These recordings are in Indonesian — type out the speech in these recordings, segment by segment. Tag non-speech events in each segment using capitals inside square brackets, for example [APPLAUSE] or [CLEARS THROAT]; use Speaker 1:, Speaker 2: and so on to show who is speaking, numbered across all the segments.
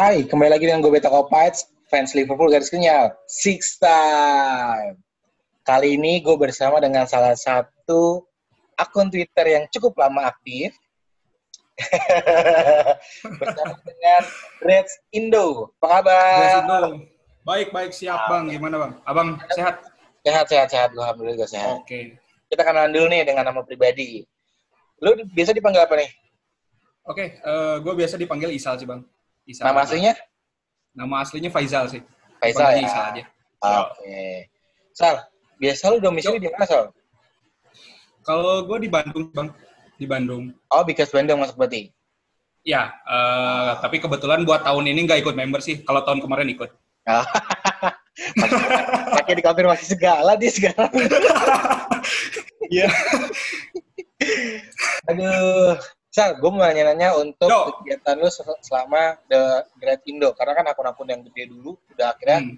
Speaker 1: Hai, kembali lagi dengan gue Beta Kopites, fans Liverpool garis kenyal, six time. Kali ini gue bersama dengan salah satu akun Twitter yang cukup lama aktif. [LAUGHS] bersama dengan Reds Indo. Apa kabar?
Speaker 2: Reds Indo. Baik, baik. Siap, Bang. Gimana, Bang? Abang sehat?
Speaker 1: Sehat, sehat, sehat. Gue alhamdulillah juga sehat.
Speaker 2: Oke. Okay.
Speaker 1: Kita kenalan dulu nih dengan nama pribadi. Lu biasa dipanggil apa nih?
Speaker 2: Oke, okay, uh, gue biasa dipanggil Isal sih, Bang.
Speaker 1: Isal. Nama aslinya?
Speaker 2: Nama aslinya Faizal sih.
Speaker 1: Faizal ya?
Speaker 2: Isal aja.
Speaker 1: Oke. Okay. Sal, biasa lu domisili di mana, Sal?
Speaker 2: Kalau gue di Bandung, Bang. Di Bandung.
Speaker 1: Oh, Bikas Bandung masuk berarti?
Speaker 2: Ya, uh, tapi kebetulan buat tahun ini nggak ikut member sih. Kalau tahun kemarin ikut. [LAUGHS]
Speaker 1: Pakai dikonfirmasi segala dia sekarang. [LAUGHS]
Speaker 2: Iya.
Speaker 1: Aduh, Sal, gue mau nanya-nanya untuk Yo. kegiatan lu selama The Great Indo. Karena kan akun-akun yang gede dulu udah akhirnya hmm.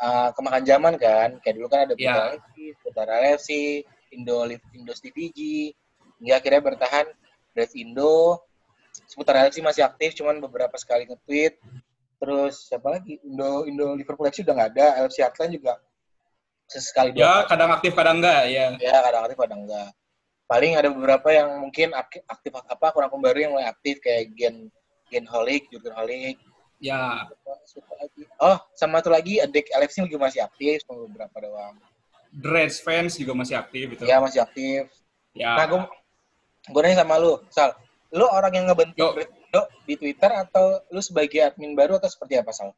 Speaker 1: uh, kemakan zaman kan. Kayak dulu kan ada
Speaker 2: yeah.
Speaker 1: Putara FC, Indo Indo CDG. Hingga akhirnya bertahan Great Indo. Seputar FC masih aktif, cuman beberapa sekali nge-tweet. Terus siapa lagi? Indo Indo Liverpool FC udah nggak ada. LFC Heartland juga sesekali
Speaker 2: Ya, kadang aktif, kadang enggak. Ya,
Speaker 1: ya kadang aktif, kadang enggak paling ada beberapa yang mungkin aktif, aktif apa akun-akun baru yang mulai aktif kayak Gen Gen Holic, Jurgen Holic.
Speaker 2: Ya.
Speaker 1: Oh, sama satu lagi Adek LFC juga masih aktif, cuma beberapa doang.
Speaker 2: Dreads fans juga masih aktif gitu.
Speaker 1: Ya, masih aktif.
Speaker 2: Ya.
Speaker 1: Nah, gue gue nanya sama lu, Sal. Lu orang yang ngebentuk Indo di Twitter atau lu sebagai admin baru atau seperti apa, Sal?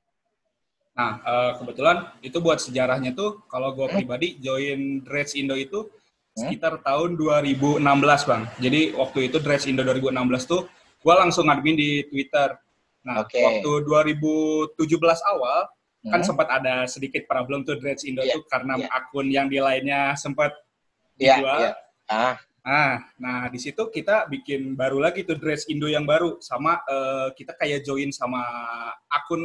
Speaker 2: Nah, uh, kebetulan itu buat sejarahnya tuh, kalau gue hmm. pribadi join Dreads Indo itu? Sekitar tahun 2016 bang. Jadi waktu itu Dress Indo 2016 tuh gue langsung admin di Twitter. Nah okay. waktu 2017 awal kan hmm? kan sempat ada sedikit problem tuh Dress Indo yeah, tuh karena yeah. akun yang di lainnya sempat
Speaker 1: yeah, dijual. Yeah. Ah.
Speaker 2: Nah, nah di situ kita bikin baru lagi tuh Dress Indo yang baru sama uh, kita kayak join sama akun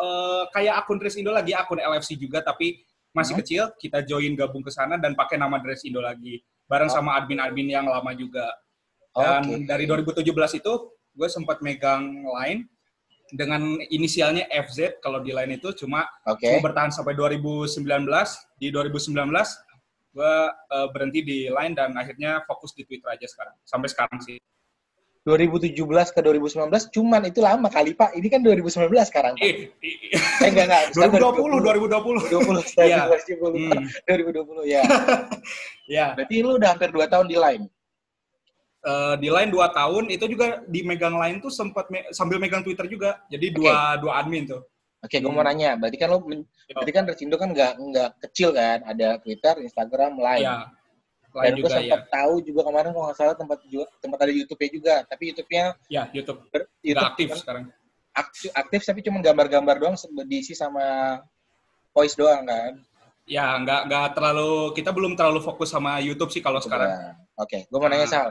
Speaker 2: uh, kayak akun Dress Indo lagi akun LFC juga tapi masih hmm? kecil, kita join gabung ke sana dan pakai nama Dress Indo lagi. Bareng oh. sama admin-admin yang lama juga. Dan okay. dari 2017 itu, gue sempat megang line dengan inisialnya FZ kalau di line itu cuma okay. cuma bertahan sampai 2019 di 2019 gue uh, berhenti di line dan akhirnya fokus di Twitter aja sekarang sampai sekarang sih
Speaker 1: 2017 ke 2019 cuman itu lama kali Pak. Ini kan 2019 sekarang. Pak.
Speaker 2: Eh, eh enggak enggak. 2020 2020.
Speaker 1: 2020 ya. 2020. Hmm. 2020 ya. ya. Berarti lu udah hampir 2 tahun di line.
Speaker 2: Uh, di line 2 tahun itu juga di megang line tuh sempat me sambil megang Twitter juga. Jadi dua okay. dua admin tuh.
Speaker 1: Oke, okay, gue mau nanya, berarti kan lo, berarti kan Recindo kan nggak nggak kecil kan, ada Twitter, Instagram, Line. Ya dan gue sempat ya. tahu juga kemarin kalau nggak salah tempat juga tempat ada YouTube-nya juga. Tapi YouTube-nya
Speaker 2: ya YouTube, ber, YouTube aktif kan, sekarang.
Speaker 1: aktif, aktif tapi cuma gambar-gambar doang diisi sama voice doang kan?
Speaker 2: Ya nggak nggak terlalu kita belum terlalu fokus sama YouTube sih kalau sekarang.
Speaker 1: Oke okay. gue mau nanya nah. Sal.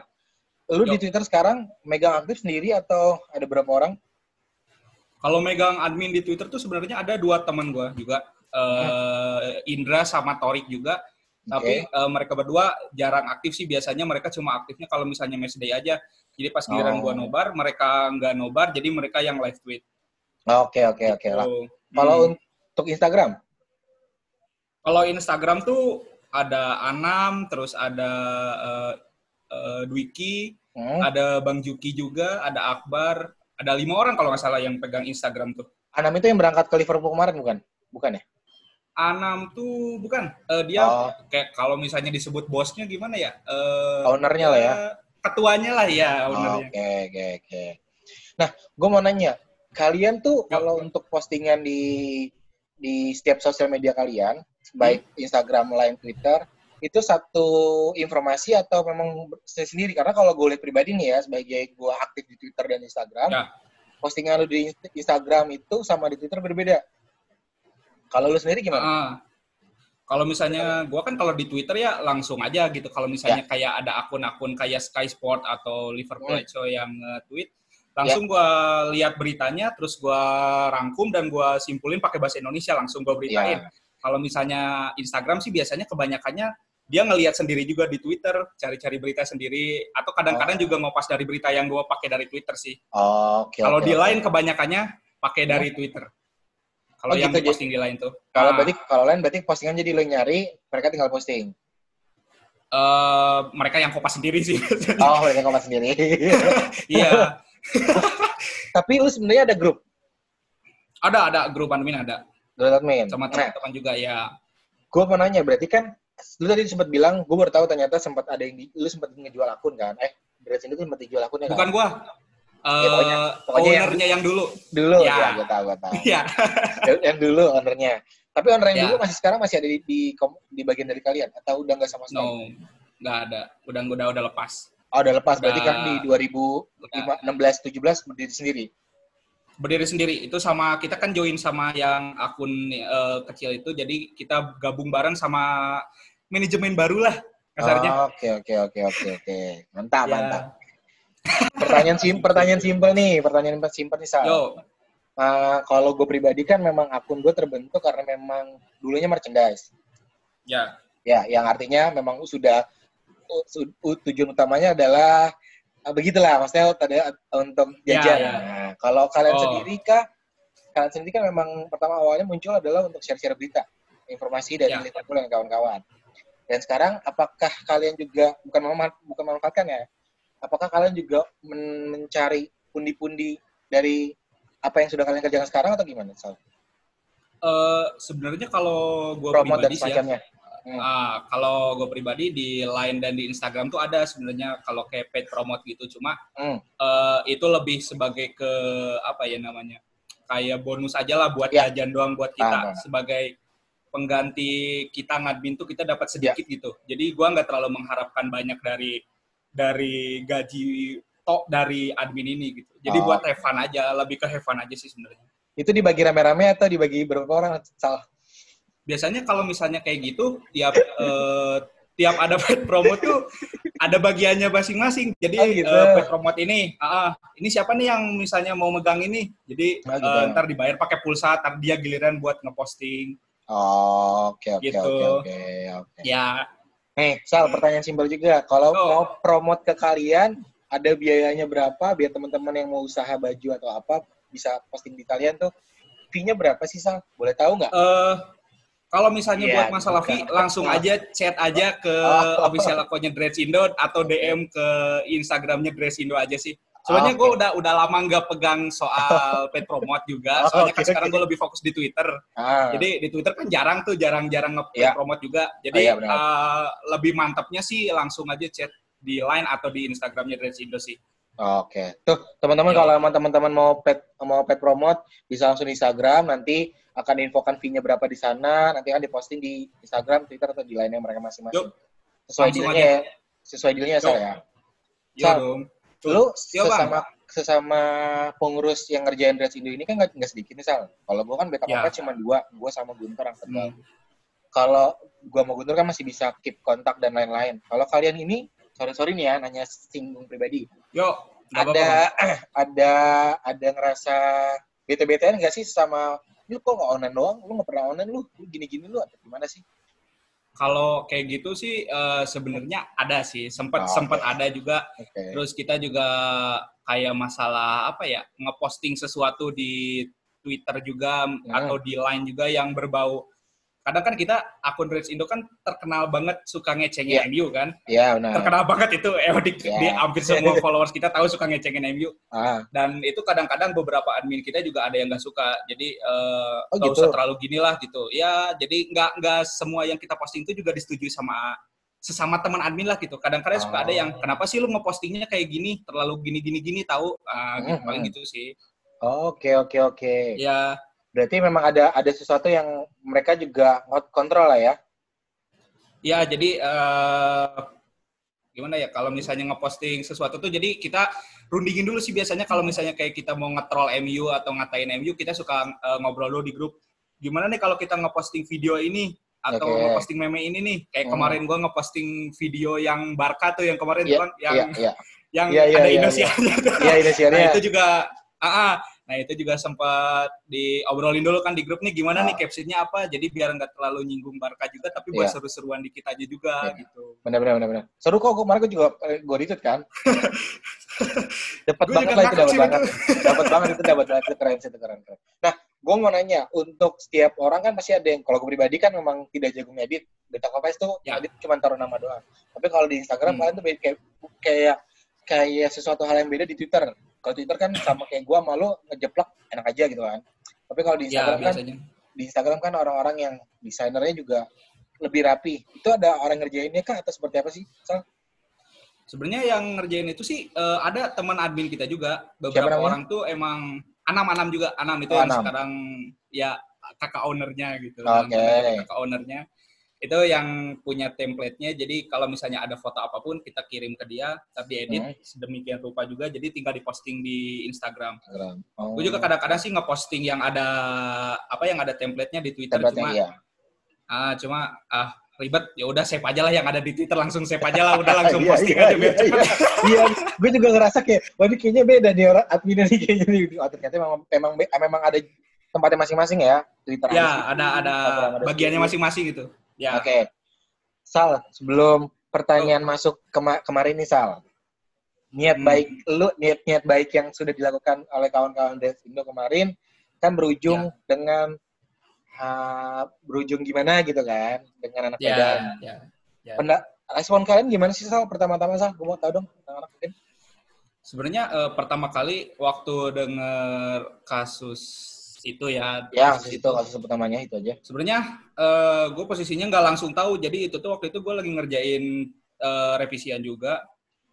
Speaker 1: Lu Yo. di Twitter sekarang megang aktif sendiri atau ada berapa orang?
Speaker 2: Kalau megang admin di Twitter tuh sebenarnya ada dua teman gue juga. Uh, Indra sama Torik juga tapi uh, mereka berdua jarang aktif sih biasanya mereka cuma aktifnya kalau misalnya match day aja. Jadi pas giliran oh. gua nobar, mereka nggak nobar, jadi mereka yang live tweet.
Speaker 1: Oke oke oke lah. Gitu. Kalau hmm. untuk Instagram?
Speaker 2: Kalau Instagram tuh ada Anam, terus ada uh, uh, Dwiki, hmm. ada Bang Juki juga, ada Akbar, ada lima orang kalau nggak salah yang pegang Instagram tuh.
Speaker 1: Anam itu yang berangkat ke Liverpool kemarin bukan? Bukan ya?
Speaker 2: Anam tuh bukan uh, dia oh. kayak kalau misalnya disebut bosnya gimana ya?
Speaker 1: Uh, ownernya lah ya.
Speaker 2: Ketuanya lah ya ownernya.
Speaker 1: Oke oke oke. Nah, gue mau nanya, kalian tuh Yuk. kalau untuk postingan di di setiap sosial media kalian, baik hmm. Instagram, Line, Twitter, itu satu informasi atau memang sendiri? Karena kalau gue lihat pribadi nih ya, sebagai gue aktif di Twitter dan Instagram, ya. postingan lu di Instagram itu sama di Twitter berbeda kalau lu sendiri gimana? Uh,
Speaker 2: kalau misalnya gue kan kalau di Twitter ya langsung aja gitu. Kalau misalnya ya. kayak ada akun-akun kayak Sky Sport atau Liverpool hmm. Show yang tweet, langsung ya. gue lihat beritanya, terus gue rangkum dan gue simpulin pakai bahasa Indonesia langsung gue beritain. Ya. Kalau misalnya Instagram sih biasanya kebanyakannya dia ngelihat sendiri juga di Twitter, cari-cari berita sendiri, atau kadang-kadang oh. juga ngopas dari berita yang gue pakai dari Twitter sih.
Speaker 1: Oh, okay,
Speaker 2: Kalau
Speaker 1: okay,
Speaker 2: di okay. lain kebanyakannya pakai dari Twitter. Kalau
Speaker 1: Oh,
Speaker 2: yang
Speaker 1: gitu,
Speaker 2: posting di lain tuh.
Speaker 1: Kalau
Speaker 2: Nah,
Speaker 1: berarti kalau lain berarti postingan jadi lo yang nyari, mereka tinggal posting.
Speaker 2: eh, mereka yang kopas sendiri sih. [LAUGHS]
Speaker 1: Oh, mereka komen sendiri. [LAUGHS]
Speaker 2: Iya, [LAUGHS]
Speaker 1: Tapi lu sebenarnya ada grup,
Speaker 2: ada ada grup admin ada
Speaker 1: grup admin.
Speaker 2: sama
Speaker 1: Nah,
Speaker 2: teman-teman juga ya.
Speaker 1: gue mau nanya, berarti kan lu tadi sempat bilang, gue baru tahu ternyata sempat ada yang di, lu sempat ngejual akun kan? Eh, ini tuh sempat dijual akunnya kan?
Speaker 2: Bukan gua. Eh,
Speaker 1: Ya, pokoknya- pokoknya yang-
Speaker 2: ownernya yang dulu.
Speaker 1: Dulu,
Speaker 2: Ya.
Speaker 1: ya, gue tahu, gue tahu. [LAUGHS]
Speaker 2: Iya.
Speaker 1: yang, dulu ownernya. Tapi owner yang
Speaker 2: Ya.
Speaker 1: dulu masih sekarang masih ada di, di, di bagian dari kalian? Atau udah nggak sama sekali?
Speaker 2: No, nggak ada. Udah udah udah lepas.
Speaker 1: Oh, udah lepas. Berarti kan di 2016-17 berdiri sendiri?
Speaker 2: Berdiri sendiri. Itu sama kita kan join sama yang akun eh, kecil itu. Jadi kita gabung bareng sama manajemen baru lah kasarnya.
Speaker 1: Oh, Oke, oke, oke, oke, oke. Mantap,
Speaker 2: Ya.
Speaker 1: mantap. Pertanyaan sim, pertanyaan simpel nih, pertanyaan simpel nih Sal.
Speaker 2: Yo,
Speaker 1: Uh, kalau gue pribadi kan memang akun gue terbentuk karena memang dulunya merchandise.
Speaker 2: ya.
Speaker 1: Ya, yang artinya memang sudah tujuan utamanya adalah uh, begitulah, maksudnya tadi uh, untuk
Speaker 2: Ya,
Speaker 1: jajan.
Speaker 2: ya.
Speaker 1: Nah, kalau kalian
Speaker 2: Oh.
Speaker 1: sendiri kah? Kalian sendiri kan memang pertama awalnya muncul adalah untuk share-share berita, informasi dari
Speaker 2: Ya.
Speaker 1: Liverpool dan kawan-kawan. Dan sekarang apakah kalian juga bukan memanfaatkan ya? Apakah kalian juga men- mencari pundi-pundi dari apa yang sudah kalian kerjakan sekarang atau gimana? Sal?
Speaker 2: Eh, sebenarnya kalau gue pribadi sih ya.
Speaker 1: Hmm.
Speaker 2: ah, kalau gue pribadi di Line dan di Instagram tuh ada sebenarnya kalau kayak paid promote gitu. Cuma
Speaker 1: Hmm.
Speaker 2: eh, itu lebih sebagai ke apa ya namanya kayak bonus aja lah buat
Speaker 1: Ya.
Speaker 2: jajan doang buat kita sebagai pengganti kita ngadmin tuh kita dapat
Speaker 1: Ya.
Speaker 2: sedikit gitu. Jadi gua nggak terlalu mengharapkan banyak dari dari gaji tok dari admin ini gitu. Jadi
Speaker 1: Oh.
Speaker 2: buat have fun aja, lebih ke have fun aja sih sebenarnya.
Speaker 1: Itu dibagi rame-rame atau dibagi berapa orang? Salah.
Speaker 2: Biasanya kalau misalnya kayak gitu tiap [LAUGHS] eh, tiap ada paid promo tuh ada bagiannya masing-masing. Jadi
Speaker 1: Oh, gitu.
Speaker 2: eh, paid promote ini, ah, ah, ini siapa nih yang misalnya mau megang ini? Jadi
Speaker 1: Oh, gitu.
Speaker 2: eh, ntar dibayar pakai pulsa, ntar dia giliran buat ngeposting.
Speaker 1: Oh, oke oke
Speaker 2: Gitu.
Speaker 1: oke oke oke.
Speaker 2: Ya,
Speaker 1: Nih, Sal, pertanyaan simpel juga. Kalau
Speaker 2: Oh.
Speaker 1: mau promote ke kalian, ada biayanya berapa biar teman-teman yang mau usaha baju atau apa bisa posting di kalian tuh fee-nya berapa sih, Sal? Boleh tahu nggak?
Speaker 2: eh kalau misalnya
Speaker 1: Iya,
Speaker 2: buat masalah fee, langsung aja chat aja ke
Speaker 1: Oh.
Speaker 2: official akunnya Dreadsindo atau DM ke Instagramnya Dreadsindo aja sih. Soalnya
Speaker 1: Oke.
Speaker 2: gue udah udah lama nggak pegang soal paid promote juga.
Speaker 1: Oh,
Speaker 2: Soalnya kan sekarang
Speaker 1: oke.
Speaker 2: gue lebih fokus di Twitter.
Speaker 1: Ah,
Speaker 2: Jadi di Twitter kan jarang tuh, jarang-jarang nge
Speaker 1: Iya.
Speaker 2: promote juga. Jadi
Speaker 1: Oh, iya,
Speaker 2: eh, lebih mantapnya sih langsung aja chat di line atau di Instagramnya Dreadsindo sih.
Speaker 1: Oke. Tuh, teman-teman
Speaker 2: Iya.
Speaker 1: kalau emang teman-teman mau pet mau pet promote bisa langsung di Instagram nanti akan diinfokan fee-nya berapa di sana, nanti akan diposting di Instagram, Twitter atau di lainnya mereka masing-masing. Sesuai dealnya
Speaker 2: aja.
Speaker 1: ya. Sesuai dealnya saya.
Speaker 2: Yo
Speaker 1: Sal.
Speaker 2: dong.
Speaker 1: Lu sesama sesama pengurus yang ngerjain Dreads Indo ini kan nggak nggak sedikit nih Sal. Kalau gua kan backup
Speaker 2: Ya.
Speaker 1: cuma dua, gua sama Guntur yang kedua.
Speaker 2: Hmm.
Speaker 1: Kalau gua sama Guntur kan masih bisa keep kontak dan lain-lain. Kalau kalian ini, sorry sorry nih ya, nanya singgung pribadi.
Speaker 2: Yo,
Speaker 1: ada [CLEARS THROAT] ada ada ngerasa bete-betean nggak sih sama lu kok nggak online doang, lu nggak pernah online lu, lu gini-gini lu atau gimana sih?
Speaker 2: Kalau kayak gitu sih eh, sebenarnya ada sih, sempat
Speaker 1: Oh,
Speaker 2: sempat
Speaker 1: oke.
Speaker 2: ada juga.
Speaker 1: Oke.
Speaker 2: Terus kita juga kayak masalah apa ya, ngeposting sesuatu di Twitter juga atau di Line juga yang berbau. Kadang kan kita akun Reds Indo kan terkenal banget suka ngecengin
Speaker 1: Iya.
Speaker 2: MU kan.
Speaker 1: Ya benar.
Speaker 2: Terkenal banget itu eh, di,
Speaker 1: Iya.
Speaker 2: di hampir semua [LAUGHS] followers kita tahu suka ngecengin MU.
Speaker 1: Ah,
Speaker 2: dan itu kadang-kadang beberapa admin kita juga ada yang nggak suka jadi eh,
Speaker 1: Oh,
Speaker 2: nggak
Speaker 1: gitu?
Speaker 2: usah terlalu gini lah gitu ya jadi nggak nggak semua yang kita posting itu juga disetujui sama sesama teman admin lah gitu kadang-kadang suka ada yang
Speaker 1: Oh.
Speaker 2: kenapa sih lu ngepostingnya kayak gini terlalu gini gini gini tahu Ah, gitu, paling gitu sih
Speaker 1: oke oke oke.
Speaker 2: ya
Speaker 1: Berarti memang ada ada sesuatu yang mereka juga ngot- kontrol lah ya.
Speaker 2: ya jadi eh, gimana ya kalau misalnya ngeposting sesuatu tuh jadi kita rundingin dulu sih biasanya kalau misalnya kayak kita mau nge-troll MU atau ngatain MU kita suka eh, ngobrol dulu di grup gimana nih kalau kita ngeposting video ini atau
Speaker 1: Oke.
Speaker 2: ngeposting meme ini nih kayak
Speaker 1: Hmm.
Speaker 2: kemarin gua ngeposting video yang Barca tuh yang kemarin
Speaker 1: Iya,
Speaker 2: tuh kan yang
Speaker 1: Iya iya. [LAUGHS]
Speaker 2: yang
Speaker 1: Iya, iya,
Speaker 2: ada
Speaker 1: iya,
Speaker 2: inisialnya.
Speaker 1: Iya inisialnya.
Speaker 2: Nah, itu juga ah, ah. Nah itu juga sempat diobrolin dulu kan di grup nih gimana
Speaker 1: Ah.
Speaker 2: nih captionnya apa. Jadi biar nggak terlalu nyinggung Barca juga, tapi buat
Speaker 1: Iya.
Speaker 2: seru-seruan dikit aja juga
Speaker 1: Iya.
Speaker 2: gitu.
Speaker 1: Bener bener. Seru kok, gue kemarin gue juga gue retweet kan. [LAUGHS] dapat banget lah itu dapat banget. Dapat banget itu dapat banget itu keren sih itu keren keren. Nah, gue mau nanya untuk setiap orang kan pasti ada yang kalau gue pribadi kan memang tidak jago ngedit. Data Kopes tuh
Speaker 2: Ya.
Speaker 1: edit cuma taruh nama doang. Tapi kalau di Instagram
Speaker 2: Hmm.
Speaker 1: kalian tuh kayak kayak kayak sesuatu hal yang beda di Twitter. Kalau Twitter kan sama kayak gue malu ngejeplak enak aja gitu kan. Tapi kalau di
Speaker 2: Ya
Speaker 1: Instagram kan
Speaker 2: biasanya.
Speaker 1: di Instagram kan orang-orang yang desainernya juga lebih rapi. Itu ada orang ngerjainnya kah atau seperti apa sih? Sal?
Speaker 2: Sebenarnya yang ngerjain itu sih eh, ada teman admin kita juga. Beberapa orang tuh emang Anam-Anam juga. Anam itu
Speaker 1: Oh,
Speaker 2: yang
Speaker 1: Anam.
Speaker 2: sekarang ya kakak ownernya gitu. Kutip Kakak ownernya. Itu yang punya template-nya. Jadi kalau misalnya ada foto apa pun kita kirim ke dia, tapi edit
Speaker 1: Hmm.
Speaker 2: sedemikian rupa juga. Jadi tinggal diposting di Instagram.
Speaker 1: Instagram. Oh.
Speaker 2: Gue juga kadang-kadang sih ngeposting yang ada apa yang ada template-nya di Twitter
Speaker 1: Tempatnya
Speaker 2: cuma
Speaker 1: iya.
Speaker 2: ah cuma ah ribet ya udah save aja lah yang ada di Twitter langsung save aja lah udah [LAUGHS] langsung
Speaker 1: Iya,
Speaker 2: posting
Speaker 1: iya,
Speaker 2: aja biar
Speaker 1: iya,
Speaker 2: cepet.
Speaker 1: Iya, iya. gue juga ngerasa kayak, wah ini kayaknya beda nih orang adminnya nih kayaknya nih. Oh, ternyata memang, memang, memang ada tempatnya masing-masing ya, Twitter.
Speaker 2: Ya, ada ada
Speaker 1: ada
Speaker 2: bagiannya masing-masing gitu. Ya.
Speaker 1: Oke. Sal, sebelum pertanyaan masuk kema- kemarin nih Sal. Niat
Speaker 2: Hmm.
Speaker 1: baik lu niat-niat baik yang sudah dilakukan oleh kawan-kawan Dance Indo kemarin kan berujung
Speaker 2: Ya.
Speaker 1: dengan ah, berujung gimana gitu kan dengan anak
Speaker 2: Ya,
Speaker 1: Medan.
Speaker 2: ya. ya.
Speaker 1: Penda- respon kalian gimana sih Sal pertama-tama Sal? Gue mau tahu dong tentang anak Medan.
Speaker 2: Sebenarnya eh, pertama kali waktu denger kasus itu ya,
Speaker 1: Ya,
Speaker 2: kasus
Speaker 1: itu kasus pertamanya itu aja.
Speaker 2: Sebenarnya eh, gue posisinya nggak langsung tahu. Jadi itu tuh waktu itu gue lagi ngerjain eh, revisian juga.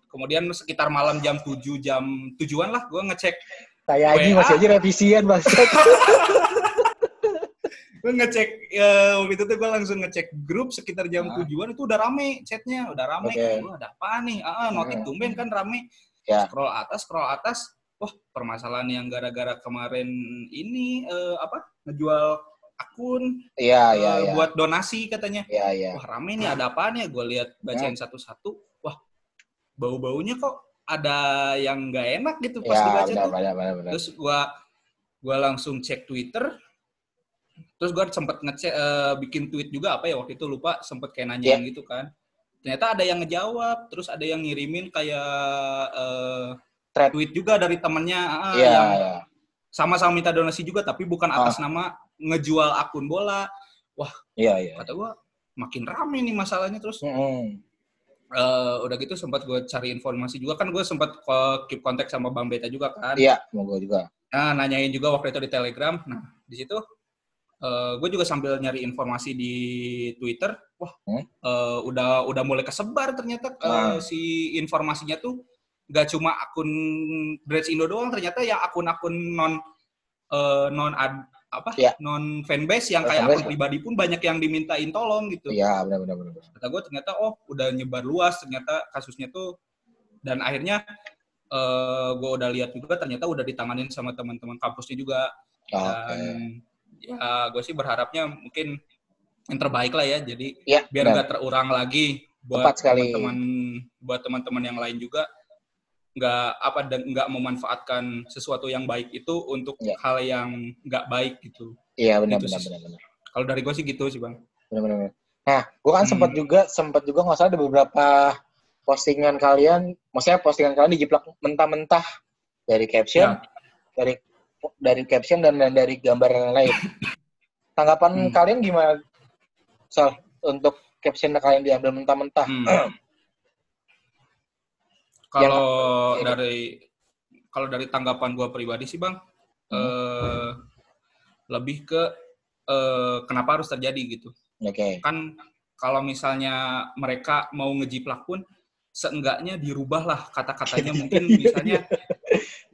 Speaker 2: Kemudian sekitar malam jam 7 jam tujuan lah gue ngecek
Speaker 1: anjing
Speaker 2: WA.
Speaker 1: masih aja revisian bangsat. [LAUGHS]
Speaker 2: gue ngecek eh, waktu itu tuh gue langsung ngecek grup sekitar jam
Speaker 1: Ah.
Speaker 2: tujuan itu udah rame chatnya udah rame
Speaker 1: Oke.
Speaker 2: Wah, ada apa nih ah ah, notif
Speaker 1: Hmm.
Speaker 2: tumben kan rame
Speaker 1: Ya.
Speaker 2: scroll atas scroll atas wah permasalahan yang gara-gara kemarin ini eh, apa ngejual akun
Speaker 1: Iya,
Speaker 2: eh,
Speaker 1: iya, iya.
Speaker 2: buat donasi katanya
Speaker 1: Iya, iya.
Speaker 2: wah rame nih ada apaan ya gue lihat bacain satu-satu wah bau-baunya kok ada yang nggak enak gitu pas
Speaker 1: Ya,
Speaker 2: dibaca
Speaker 1: benar,
Speaker 2: tuh
Speaker 1: benar, benar, benar.
Speaker 2: terus gua gua langsung cek Twitter terus gua sempet ngecek eh, bikin tweet juga apa ya waktu itu lupa sempet kayak nanyain
Speaker 1: Iya.
Speaker 2: gitu kan ternyata ada yang ngejawab terus ada yang ngirimin kayak eh,
Speaker 1: Thread.
Speaker 2: tweet juga dari temennya ah,
Speaker 1: Iya,
Speaker 2: yang
Speaker 1: iya.
Speaker 2: sama-sama minta donasi juga tapi bukan
Speaker 1: Ah.
Speaker 2: atas nama ngejual akun bola
Speaker 1: Iya, iya.
Speaker 2: kata gua makin rame nih masalahnya terus
Speaker 1: Mm-mm.
Speaker 2: eh, udah gitu sempat gue cari informasi juga kan gue sempat keep kontak sama Bang Beta juga kan
Speaker 1: Iya, mau gue juga.
Speaker 2: Nah, nanyain juga waktu itu di Telegram. Nah, di situ gue juga sambil nyari informasi di Twitter. Wah,
Speaker 1: Hmm?
Speaker 2: eh, udah udah mulai kesebar ternyata eh,
Speaker 1: Wah.
Speaker 2: si informasinya tuh gak cuma akun Dreads Indo doang, ternyata yang akun-akun non eh, non ad, apa
Speaker 1: Iya.
Speaker 2: non fanbase yang kayak
Speaker 1: fanbase,
Speaker 2: akun pribadi pun banyak yang dimintain tolong gitu.
Speaker 1: Iya, benar, benar.
Speaker 2: Kata gue ternyata oh udah nyebar luas ternyata kasusnya tuh dan akhirnya eh gue udah lihat juga ternyata udah ditanganin sama teman-teman kampusnya juga
Speaker 1: Oke.
Speaker 2: dan ya gue sih berharapnya mungkin yang terbaik lah ya jadi
Speaker 1: Iya,
Speaker 2: biar nggak terulang lagi buat teman-teman buat teman-teman yang lain juga nggak apa dan nggak memanfaatkan sesuatu yang baik itu untuk
Speaker 1: Iya.
Speaker 2: hal yang nggak baik gitu
Speaker 1: Iya, benar,
Speaker 2: Gitu
Speaker 1: benar, benar, benar.
Speaker 2: kalau dari gue sih gitu sih bang
Speaker 1: Benar, benar, benar. Nah, gue kan
Speaker 2: Hmm.
Speaker 1: sempat juga, sempat juga nggak salah ada beberapa postingan kalian, maksudnya postingan kalian dijiplak mentah-mentah dari caption,
Speaker 2: Ya.
Speaker 1: dari dari caption dan, dan dari gambar yang lain. Tanggapan
Speaker 2: Hmm.
Speaker 1: kalian gimana, Sal, untuk caption kalian diambil mentah-mentah?
Speaker 2: Hmm. [CLEARS THROAT] Kalau
Speaker 1: Yang-
Speaker 2: dari kalau dari tanggapan gue pribadi sih bang,
Speaker 1: Hmm.
Speaker 2: eh, lebih ke eh, kenapa harus terjadi gitu.
Speaker 1: Oke.
Speaker 2: Kan kalau misalnya mereka mau ngejiplak pun seenggaknya dirubahlah kata-katanya [LAUGHS] mungkin misalnya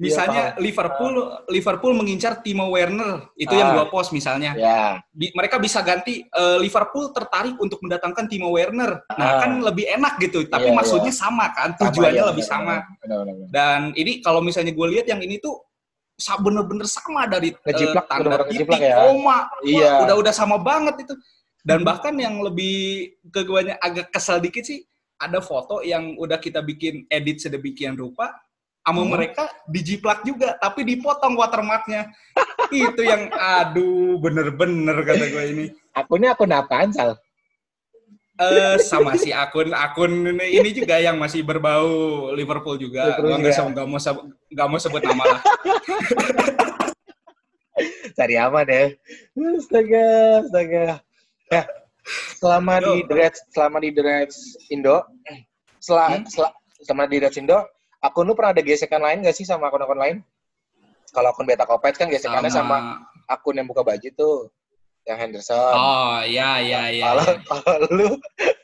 Speaker 2: misalnya Liverpool Liverpool mengincar Timo Werner itu yang
Speaker 1: Ah.
Speaker 2: dua post misalnya
Speaker 1: Ya,
Speaker 2: Di- mereka bisa ganti eh, Liverpool tertarik untuk mendatangkan Timo Werner
Speaker 1: Ah.
Speaker 2: nah kan lebih enak gitu tapi
Speaker 1: Iya,
Speaker 2: maksudnya sama kan
Speaker 1: sama,
Speaker 2: tujuannya
Speaker 1: iya,
Speaker 2: lebih
Speaker 1: benar,
Speaker 2: sama
Speaker 1: Benar, benar, benar.
Speaker 2: dan ini kalau misalnya gue lihat yang ini tuh bener-bener sama dari eh,
Speaker 1: Ngejiplak,
Speaker 2: tanda titik,
Speaker 1: ya.
Speaker 2: koma,
Speaker 1: Iya. Hmm.
Speaker 2: udah udah sama banget itu. Dan bahkan yang lebih ke gue agak kesal dikit sih, ada foto yang udah kita bikin edit sedemikian rupa, sama
Speaker 1: Hmm.
Speaker 2: mereka dijiplak juga, tapi dipotong watermarknya. [LAUGHS] itu yang aduh bener-bener kata gue ini.
Speaker 1: Akunnya akun apaan, Sal?
Speaker 2: Eh sama si akun akun ini juga yang masih berbau Liverpool juga.
Speaker 1: Liverpool
Speaker 2: Gua nggak sebut- nggak mau nggak mau sebut nama lah. [LAUGHS]
Speaker 1: Cari aman ya. Astaga, astaga. Ya, selama
Speaker 2: Yo.
Speaker 1: di Dreads, selama di Dreads Indo, sel-
Speaker 2: Hmm?
Speaker 1: sel- selama di Dreads Indo, akun lu pernah ada gesekan lain gak sih sama akun-akun lain? Kalau akun Beta Kopet kan gesekannya sama, akun yang buka baju tuh, yang Henderson.
Speaker 2: Oh iya iya iya.
Speaker 1: kalau
Speaker 2: iya.
Speaker 1: kalau [LAUGHS] lu,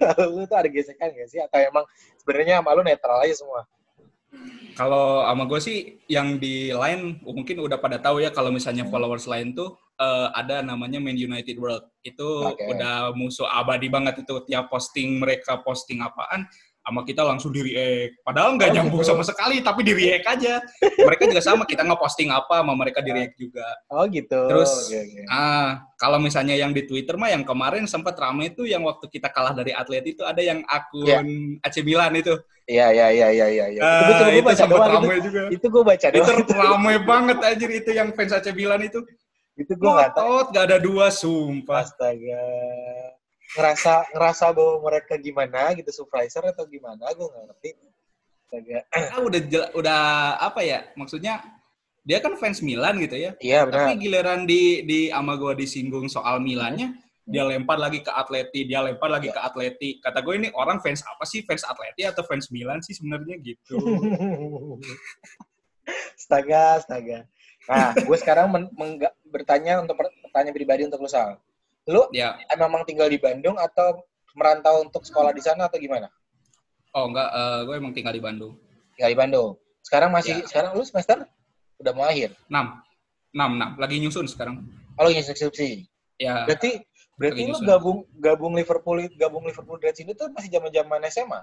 Speaker 1: kalau lu tuh ada gesekan gak sih? Atau emang sebenarnya sama lu netral aja semua?
Speaker 2: Kalau sama gue sih yang di line mungkin udah pada tahu ya kalau misalnya followers lain tuh eh, ada namanya Man United World. Itu
Speaker 1: Oke.
Speaker 2: udah musuh abadi banget itu tiap posting mereka posting apaan sama kita langsung di react. Padahal nggak
Speaker 1: Oh,
Speaker 2: nyambung
Speaker 1: gitu.
Speaker 2: sama sekali tapi di react aja. Mereka juga sama kita nge-posting apa sama mereka di react juga.
Speaker 1: Oh gitu.
Speaker 2: Terus-
Speaker 1: Oke, oke.
Speaker 2: Ah, kalau misalnya yang di Twitter mah yang kemarin sempat rame itu yang waktu kita kalah dari atlet itu ada yang akun AC Milan itu.
Speaker 1: Iya, iya, iya, iya, iya.
Speaker 2: Ah,
Speaker 1: Itu
Speaker 2: itu
Speaker 1: baca
Speaker 2: sempat
Speaker 1: doang. Itu,
Speaker 2: rame juga.
Speaker 1: itu gue baca
Speaker 2: itu
Speaker 1: doang.
Speaker 2: rame banget anjir itu yang fans AC Milan itu.
Speaker 1: Itu gue nggak tahu.
Speaker 2: Gak ada dua, sumpah.
Speaker 1: Astaga. Ngerasa ngerasa bahwa mereka gimana gitu, supervisor atau gimana, gue nggak ngerti. Astaga.
Speaker 2: Ah, [CLEARS THROAT] udah udah apa ya? Maksudnya dia kan fans Milan gitu ya.
Speaker 1: Iya
Speaker 2: Tapi
Speaker 1: benar.
Speaker 2: giliran di di ama gua disinggung soal Milannya, dia lempar lagi ke Atleti, dia lempar lagi
Speaker 1: Ya.
Speaker 2: ke Atleti. Kata gue ini orang fans apa sih? Fans Atleti atau fans Milan sih sebenarnya gitu. [LAUGHS]
Speaker 1: astaga, astaga. Nah, gue sekarang men- bertanya untuk per- pertanyaan pribadi untuk lu Sal. Lu
Speaker 2: ya.
Speaker 1: memang tinggal di Bandung atau merantau untuk sekolah di sana atau gimana?
Speaker 2: Oh enggak, eh, gue emang tinggal di Bandung.
Speaker 1: Tinggal di Bandung. Sekarang masih
Speaker 2: Ya.
Speaker 1: sekarang lu semester udah mau akhir.
Speaker 2: 6. 6, 6. Lagi nyusun sekarang.
Speaker 1: Kalau ngisi skripsi.
Speaker 2: Ya.
Speaker 1: Berarti berarti
Speaker 2: Lagi
Speaker 1: lu
Speaker 2: nyusun.
Speaker 1: gabung gabung Liverpool gabung Liverpool Reds ini tuh masih zaman-zaman SMA.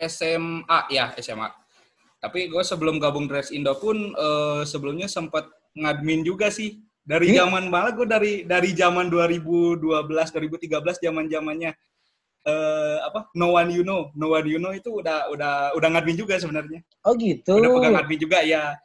Speaker 2: SMA, ya SMA. Tapi gue sebelum gabung Dress Indo pun eh, sebelumnya sempat ngadmin juga sih. Dari
Speaker 1: Iya?
Speaker 2: zaman malah gue dari dari zaman 2012 2013 zaman zamannya eh apa No One You Know No One You Know itu udah udah udah ngadmin juga sebenarnya.
Speaker 1: Oh gitu.
Speaker 2: Udah pegang admin juga ya.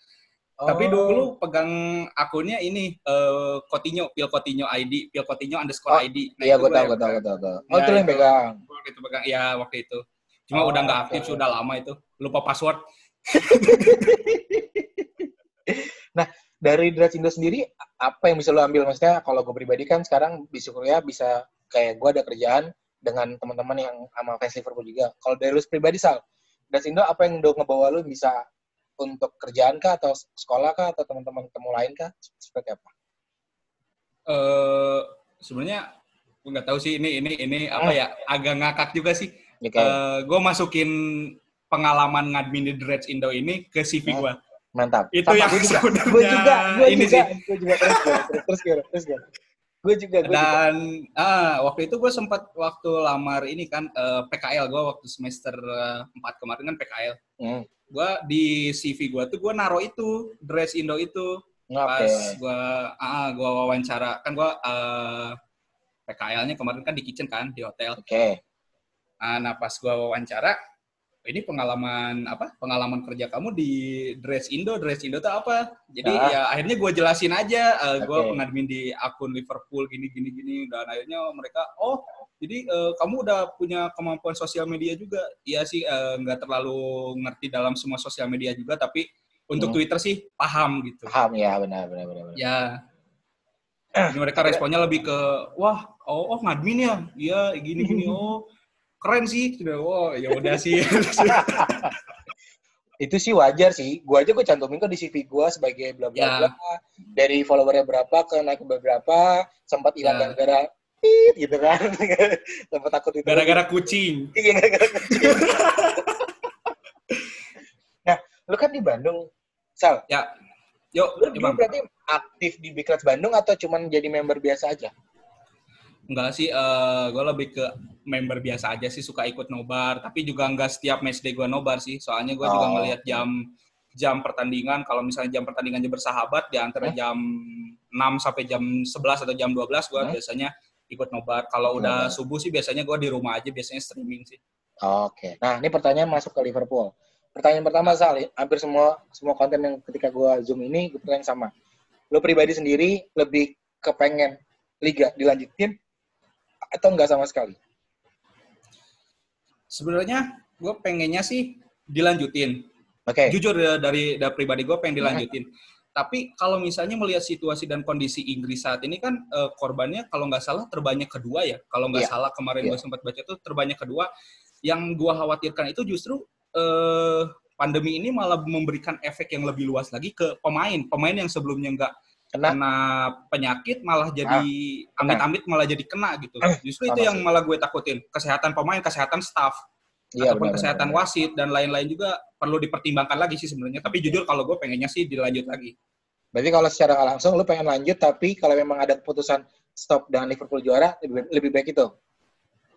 Speaker 2: Tapi
Speaker 1: Oh.
Speaker 2: dulu pegang akunnya ini eh Coutinho, Pil Coutinho ID, Pil Coutinho underscore
Speaker 1: Oh,
Speaker 2: ID. Nah,
Speaker 1: Iya, gue tahu, gue tahu, gue tahu. Oh,
Speaker 2: Ya,
Speaker 1: itu yang pegang.
Speaker 2: Waktu itu pegang, ya waktu itu. Cuma
Speaker 1: Oh,
Speaker 2: udah nggak aktif,
Speaker 1: oke.
Speaker 2: sudah lama itu. Lupa password. [LAUGHS]
Speaker 1: Dari Dreds Indo sendiri, apa yang bisa lo ambil? Maksudnya, kalau gue pribadi kan sekarang di kuliah bisa kayak gue ada kerjaan dengan teman-teman yang sama fans Liverpool juga. Kalau dari lu pribadi, Sal, Dreds Indo apa yang udah ngebawa lu bisa untuk kerjaan kah, atau sekolah kah, atau teman-teman temu lain kah? Seperti apa?
Speaker 2: eh sebenarnya gue nggak tahu sih ini ini ini apa
Speaker 1: Hmm.
Speaker 2: ya agak ngakak juga sih.
Speaker 1: Ya, kayak,
Speaker 2: gue masukin pengalaman ngadmin di Dreads Indo ini ke CV
Speaker 1: Hmm.
Speaker 2: gue.
Speaker 1: Mantap.
Speaker 2: itu yang
Speaker 1: gue juga.
Speaker 2: sebenarnya
Speaker 1: Gue juga, gue
Speaker 2: ini
Speaker 1: juga,
Speaker 2: sih.
Speaker 1: gue juga. Terus, gue, terus, terus, gue, terus, gue. Gue juga, gue juga.
Speaker 2: Dan ah, waktu itu gue sempat waktu lamar ini kan eh, PKL gue waktu semester eh, 4 kemarin kan PKL.
Speaker 1: Hmm.
Speaker 2: Gue di CV gue tuh gue naro itu Dress Indo itu
Speaker 1: Oke.
Speaker 2: pas gue ah gue wawancara kan gue eh, PKL-nya kemarin kan di kitchen kan di hotel.
Speaker 1: Oke.
Speaker 2: Ah, Nah, pas gue wawancara, ini pengalaman apa? Pengalaman kerja kamu di Dress Indo, Dress Indo tuh apa? Jadi
Speaker 1: Ah.
Speaker 2: ya akhirnya gue jelasin aja, gue
Speaker 1: Oke.
Speaker 2: pengadmin di akun Liverpool gini gini gini dan akhirnya mereka, oh jadi eh, kamu udah punya kemampuan sosial media juga? Iya sih, eh, nggak terlalu ngerti dalam semua sosial media juga, tapi untuk
Speaker 1: Hmm.
Speaker 2: Twitter sih paham gitu.
Speaker 1: Paham ya, benar, benar, benar. benar.
Speaker 2: Ya. Jadi mereka responnya lebih ke, wah, oh, oh ngadmin ya, iya gini gini, oh keren sih, sudah, oh ya udah sih. [LAUGHS]
Speaker 1: itu sih wajar sih. Gua aja gue cantumin kok di CV gua sebagai bla bla
Speaker 2: Ya.
Speaker 1: bla. Dari followernya berapa ke naik ke berapa, sempat hilang
Speaker 2: Ya.
Speaker 1: gara-gara tit gitu kan. [LAUGHS] sempat takut itu.
Speaker 2: Gara-gara kucing. [LAUGHS]
Speaker 1: Iya, gara-gara kucing. nah, lu kan di Bandung, Sal.
Speaker 2: Ya, yuk,
Speaker 1: Lu dulu berarti aktif di Big Reds Bandung atau cuman jadi member biasa aja?
Speaker 2: Enggak sih, eh gue lebih ke member biasa aja sih, suka ikut nobar. Tapi juga enggak setiap match day gue nobar sih. Soalnya gue juga
Speaker 1: Oh.
Speaker 2: ngelihat jam jam pertandingan, kalau misalnya jam pertandingannya bersahabat, di antara
Speaker 1: Hmm.
Speaker 2: jam 6 sampai jam 11 atau jam 12, gue
Speaker 1: Hmm.
Speaker 2: biasanya ikut nobar. Kalau udah
Speaker 1: Nobar.
Speaker 2: subuh sih biasanya gue di rumah aja, biasanya streaming sih.
Speaker 1: Oke. Nah, ini pertanyaan masuk ke Liverpool. pertanyaan pertama Sal, hampir semua semua konten yang ketika gue zoom ini gue pertanyaan sama. Lo pribadi sendiri lebih kepengen liga dilanjutin atau enggak sama sekali?
Speaker 2: Sebenarnya gue pengennya sih dilanjutin.
Speaker 1: Oke. Okay.
Speaker 2: Jujur dari dari pribadi gue pengen dilanjutin. Tapi kalau misalnya melihat situasi dan kondisi Inggris saat ini kan uh, korbannya kalau nggak salah terbanyak kedua ya. Kalau nggak yeah. salah kemarin yeah. gue sempat baca itu terbanyak kedua. Yang gue khawatirkan itu justru uh, pandemi ini malah memberikan efek yang lebih luas lagi ke pemain. Pemain yang sebelumnya nggak kena. kena penyakit malah jadi ah, amit-amit malah jadi kena gitu. Ah, justru itu yang malah gue takutin. Kesehatan pemain, kesehatan staff. Ya, ataupun benar, kesehatan benar. wasit dan lain-lain juga perlu dipertimbangkan lagi sih sebenarnya. Tapi jujur kalau gue pengennya sih dilanjut lagi.
Speaker 1: Berarti kalau secara langsung lu pengen lanjut, tapi kalau memang ada keputusan stop dengan Liverpool juara, lebih, lebih baik itu?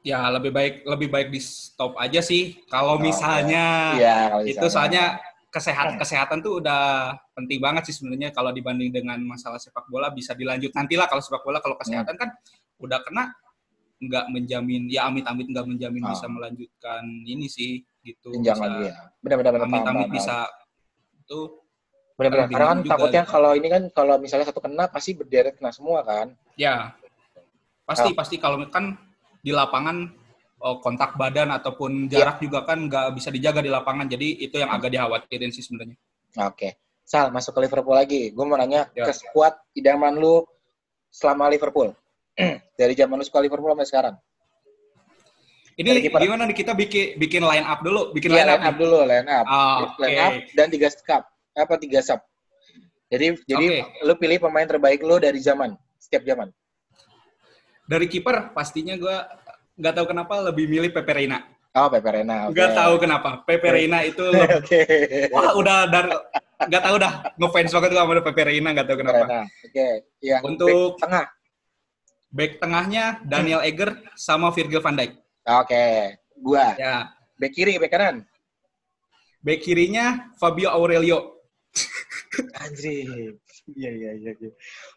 Speaker 2: Ya lebih baik lebih baik di stop aja sih. Kalau oh, misalnya
Speaker 1: ya.
Speaker 2: Ya, itu soalnya kesehatan kesehatan tuh udah penting banget sih sebenarnya kalau dibanding dengan masalah sepak bola bisa dilanjut nantilah kalau sepak bola kalau kesehatan hmm. kan udah kena nggak menjamin ya amit-amit nggak menjamin oh. bisa melanjutkan ini sih gitu
Speaker 1: Jenjang lagi ya benar-benar
Speaker 2: amit-amit bisa itu
Speaker 1: benar-benar karena kan takutnya gitu. kalau ini kan kalau misalnya satu kena pasti berderet kena semua kan
Speaker 2: ya pasti oh. pasti kalau kan di lapangan kontak badan ataupun iya. jarak yeah. juga kan nggak bisa dijaga di lapangan jadi itu yang agak dikhawatirin sih sebenarnya
Speaker 1: oke okay. Sal masuk ke Liverpool lagi gue mau nanya yeah. ke squad idaman lu selama Liverpool [CLEARS THROAT] dari zaman lu suka Liverpool sampai sekarang.
Speaker 2: Ini gimana nih kita bikin bikin line up dulu, bikin
Speaker 1: ya, line, line up, up dulu, line up. Oh, line up dan tiga cup. Apa tiga sub. Jadi jadi okay. lu pilih pemain terbaik lu dari zaman, setiap zaman.
Speaker 2: Dari kiper pastinya gue nggak tahu kenapa lebih milih Pepe Reina.
Speaker 1: Oh, Pepe Reina.
Speaker 2: Okay. Gak tahu kenapa. Pepe Reina itu [LAUGHS] okay. Wah, udah dari nggak tahu dah ngefans banget sama Pepe Reina nggak tahu kenapa. Oke,
Speaker 1: okay. yang untuk tengah
Speaker 2: Back tengahnya Daniel Eger sama Virgil van Dijk.
Speaker 1: Oke, okay. gua.
Speaker 2: Ya.
Speaker 1: Back kiri, back kanan.
Speaker 2: Back kirinya Fabio Aurelio.
Speaker 1: Anjir. Iya, iya, iya. iya.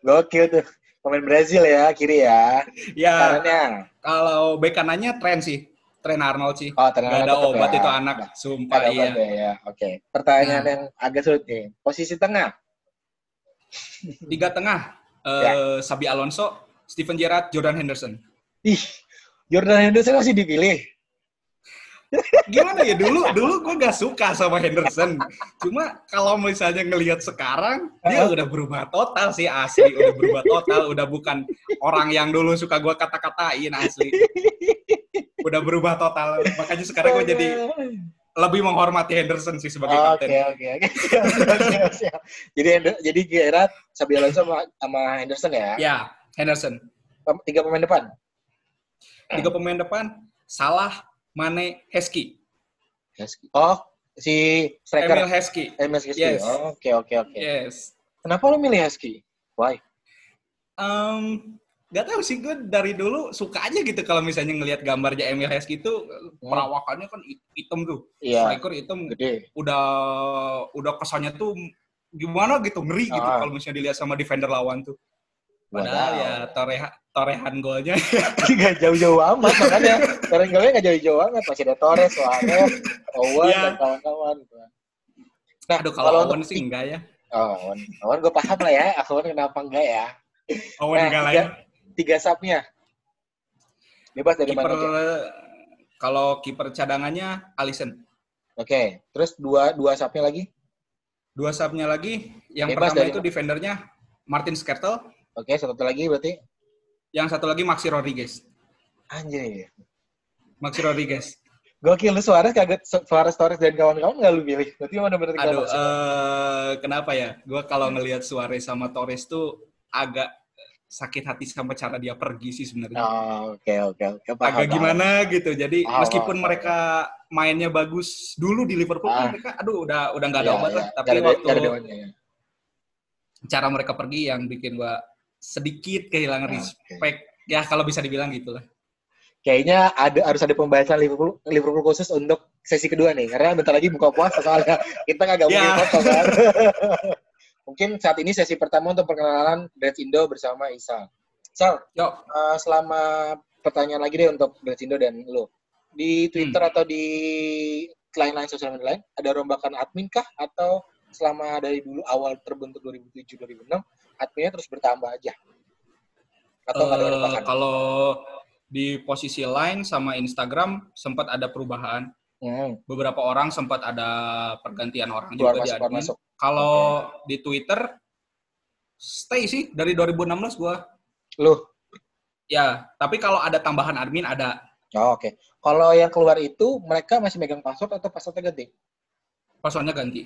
Speaker 1: Gokil tuh. Pemain Brazil ya, kiri ya.
Speaker 2: Ya. Kalau back kanannya Tren sih. Tren Arnold sih.
Speaker 1: Oh, Tren
Speaker 2: Arnold. Gak ada obat ya. itu anak. Nah, Sumpah iya.
Speaker 1: Ya, ya. Oke. Okay. Pertanyaan nah. yang agak sulit nih. Posisi tengah.
Speaker 2: Tiga tengah. Uh, ya. Sabi Alonso, Steven Gerrard, Jordan Henderson.
Speaker 1: Ih, Jordan Henderson masih dipilih.
Speaker 2: Gimana ya dulu dulu gue gak suka sama Henderson. Cuma kalau misalnya ngelihat sekarang dia udah berubah total sih asli, udah berubah total, udah bukan orang yang dulu suka gue kata-katain asli. Udah berubah total. Makanya sekarang gue jadi lebih menghormati Henderson sih sebagai oh, kapten.
Speaker 1: Oke oke oke. Jadi jadi Gerrard, Sabi Alonso sama, sama Henderson ya?
Speaker 2: Ya, Henderson.
Speaker 1: Tiga pemain depan.
Speaker 2: Tiga pemain depan, Salah, Mane, Heskey.
Speaker 1: Heskey. Oh, si striker.
Speaker 2: Emil Heskey.
Speaker 1: Emil Heskey.
Speaker 2: Yes.
Speaker 1: Oke, oke, oke.
Speaker 2: Yes.
Speaker 1: Kenapa lo milih Heskey? Why?
Speaker 2: Um, gak tau sih gue dari dulu suka aja gitu kalau misalnya ngelihat gambarnya Emil Heskey itu hmm. perawakannya kan hitam tuh.
Speaker 1: Iya.
Speaker 2: Striker hitam. Gede. Udah udah kesannya tuh gimana gitu ngeri gitu ah. kalau misalnya dilihat sama defender lawan tuh. Padahal ya toreha, torehan golnya. [LAUGHS]
Speaker 1: Gak jauh-jauh amat, makanya torehan golnya gak jauh-jauh amat. Masih ada Torres, Suarez, Owen, ya. dan kawan-kawan.
Speaker 2: Nah, Aduh, kalau, Owen sih enggak ya.
Speaker 1: Oh, Owen. Owen gue paham lah ya. Owen kenapa enggak ya.
Speaker 2: Owen nah, enggak lah ya.
Speaker 1: Tiga sapnya. Bebas dari
Speaker 2: keeper, mana Kalau kiper cadangannya Alisson.
Speaker 1: Oke, okay. terus dua dua sapnya lagi?
Speaker 2: Dua sapnya lagi, yang Bebas pertama itu defendernya Martin Skrtel.
Speaker 1: Oke, satu lagi berarti?
Speaker 2: Yang satu lagi Maxi Rodriguez.
Speaker 1: Anjir.
Speaker 2: Maxi Rodriguez.
Speaker 1: Gokil, lu Suarez kaget Suarez Torres dan kawan-kawan nggak lu pilih? Berarti mana benar
Speaker 2: Aduh, uh, kenapa ya? Gue kalau ngelihat Suarez sama Torres tuh agak sakit hati sama cara dia pergi sih sebenarnya.
Speaker 1: Oh, oke oke oke.
Speaker 2: Agak gimana gitu. Jadi oh, meskipun oh, mereka mainnya bagus dulu di Liverpool, ah. mereka aduh udah udah nggak ada ya, obat ya. lah. Tapi gak waktu gak ya. cara mereka pergi yang bikin gua sedikit kehilangan ah, respect. Okay. Ya kalau bisa dibilang gitu lah.
Speaker 1: Kayaknya ada harus ada pembahasan Liverpool Liverpool khusus untuk sesi kedua nih, karena bentar lagi buka puasa soalnya kita nggak mungkin yeah. foto kan. [LAUGHS] Mungkin saat ini sesi pertama untuk perkenalan Red Indo bersama Isal. Sal, Yo. Uh, selama pertanyaan lagi deh untuk Red Indo dan lo. Di Twitter hmm. atau di lain-lain sosial media lain? Ada rombakan admin kah? Atau selama dari dulu awal terbentuk 2007-2006, adminnya terus bertambah aja?
Speaker 2: Atau uh, ada? Kalau di posisi lain sama Instagram sempat ada perubahan. Hmm. Beberapa orang sempat ada pergantian orang Keluar juga masuk, di admin. Kalau okay. di Twitter, stay sih dari 2016 gua.
Speaker 1: Loh?
Speaker 2: Ya, tapi kalau ada tambahan admin ada.
Speaker 1: Oh, Oke. Okay. Kalau yang keluar itu mereka masih megang password atau passwordnya ganti?
Speaker 2: Passwordnya ganti.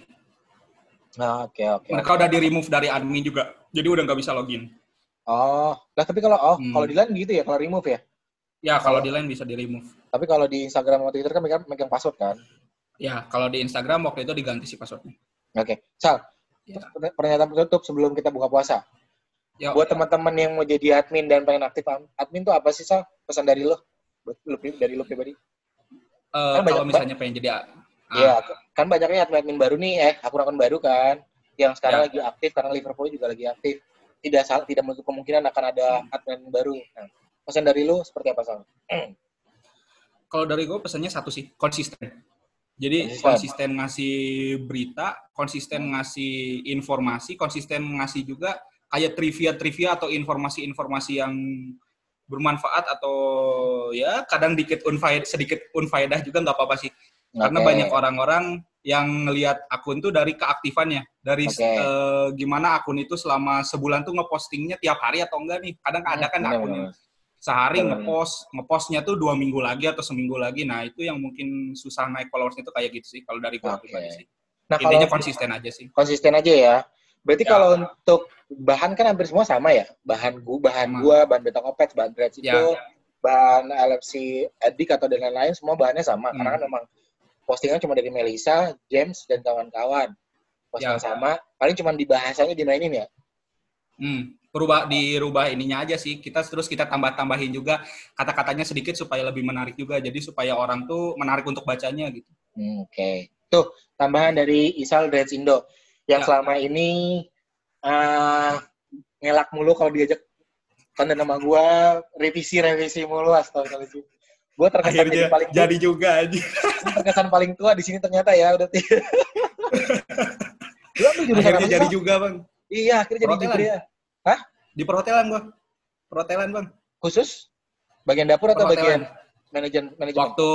Speaker 1: Oke okay, oke. Okay,
Speaker 2: mereka okay. udah di remove dari admin juga, jadi udah nggak bisa login.
Speaker 1: Oh, lah tapi kalau oh hmm. kalau di lain gitu ya kalau remove ya?
Speaker 2: Ya kalau di lain bisa di remove.
Speaker 1: Tapi kalau di Instagram atau Twitter kan megang, megang password kan?
Speaker 2: Ya kalau di Instagram waktu itu diganti sih passwordnya.
Speaker 1: Oke, okay. Sal. Ya. Pernyataan penutup sebelum kita buka puasa. Ya, Buat teman-teman yang mau jadi admin dan pengen aktif admin tuh apa sih Sal? Pesan dari lo? Lu, dari lo pribadi?
Speaker 2: Uh, kan kalau misalnya pengen jadi
Speaker 1: Iya, ah. kan banyaknya admin-admin baru nih, eh akun-akun baru kan, yang sekarang ya. lagi aktif karena Liverpool juga lagi aktif. Tidak salah, tidak menutup kemungkinan akan ada hmm. admin baru. Nah, pesan dari lu seperti apa Sal? [CLEARS THROAT]
Speaker 2: Kalau dari gue pesannya satu sih, konsisten. Jadi konsisten. konsisten ngasih berita, konsisten ngasih informasi, konsisten ngasih juga kayak trivia-trivia atau informasi-informasi yang bermanfaat atau ya kadang dikit unfaedah, sedikit unfaedah juga nggak apa-apa sih. Karena banyak orang-orang yang ngelihat akun tuh dari keaktifannya, dari okay. uh, gimana akun itu selama sebulan tuh ngepostingnya tiap hari atau enggak nih. Kadang hmm, ada kan bener, akun yang sehari ngepost, ngepostnya tuh dua minggu lagi atau seminggu lagi. Nah itu yang mungkin susah naik followersnya tuh kayak gitu sih. Kalau dari gue okay. pribadi sih. Nah, Intinya konsisten aja sih.
Speaker 1: Konsisten aja ya. Berarti ya. kalau untuk bahan kan hampir semua sama ya? Bahan gua, bahan sama. gua, bahan beta kopet, bahan dreads ya. itu, ya. bahan LFC Edik atau dan lain-lain semua bahannya sama. Hmm. Karena kan memang postingan cuma dari Melisa, James dan kawan-kawan. Postingan ya. sama, paling cuma di bahasanya dimainin ya.
Speaker 2: Hmm, berubah dirubah ininya aja sih. Kita terus kita tambah-tambahin juga kata-katanya sedikit supaya lebih menarik juga. Jadi supaya orang tuh menarik untuk bacanya gitu.
Speaker 1: Hmm, Oke. Okay. Tuh, tambahan dari Isal Dreads Indo yang ya. selama ini uh, ngelak mulu kalau diajak konten nama gue revisi revisi mulu astagfirullahaladzim gue terkesan
Speaker 2: Akhirnya jadi paling jadi juga aja
Speaker 1: terkesan paling tua di sini ternyata ya udah
Speaker 2: lu [LAUGHS] ambil jurusan akhirnya jadi juga bang.
Speaker 1: Iya akhirnya jadi juga ya. Hah?
Speaker 2: Di perhotelan gue perhotelan bang.
Speaker 1: Khusus? Bagian dapur atau bagian manajemen manajemen?
Speaker 2: Waktu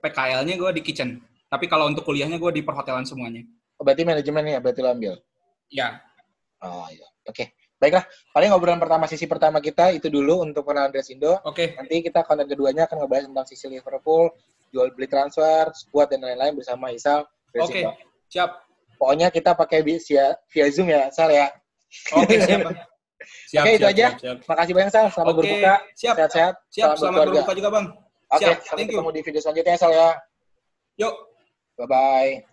Speaker 2: PKL-nya gue di kitchen. Tapi kalau untuk kuliahnya gue di perhotelan semuanya.
Speaker 1: Oh, berarti manajemen ya, berarti lo ambil?
Speaker 2: Ya.
Speaker 1: Oh, iya. Oke. Okay. Baiklah, paling ngobrolan pertama, sisi pertama kita itu dulu untuk pengenalan Dresindo.
Speaker 2: Oke. Okay.
Speaker 1: Nanti kita konten keduanya akan ngebahas tentang sisi Liverpool, jual beli transfer, squad dan lain-lain bersama Isal.
Speaker 2: Oke, okay. siap.
Speaker 1: Pokoknya kita pakai via, via Zoom ya, Sal ya.
Speaker 2: Oke, okay, siap. [LAUGHS]
Speaker 1: siap Oke, okay, itu aja. Siap, siap. Makasih banyak, Sal. Selamat okay. berbuka.
Speaker 2: Siap. Sehat-sehat. Siap, selamat, selamat berbuka juga, Bang.
Speaker 1: Oke, okay, sampai ketemu di video selanjutnya, Sal ya.
Speaker 2: Yuk.
Speaker 1: Bye-bye.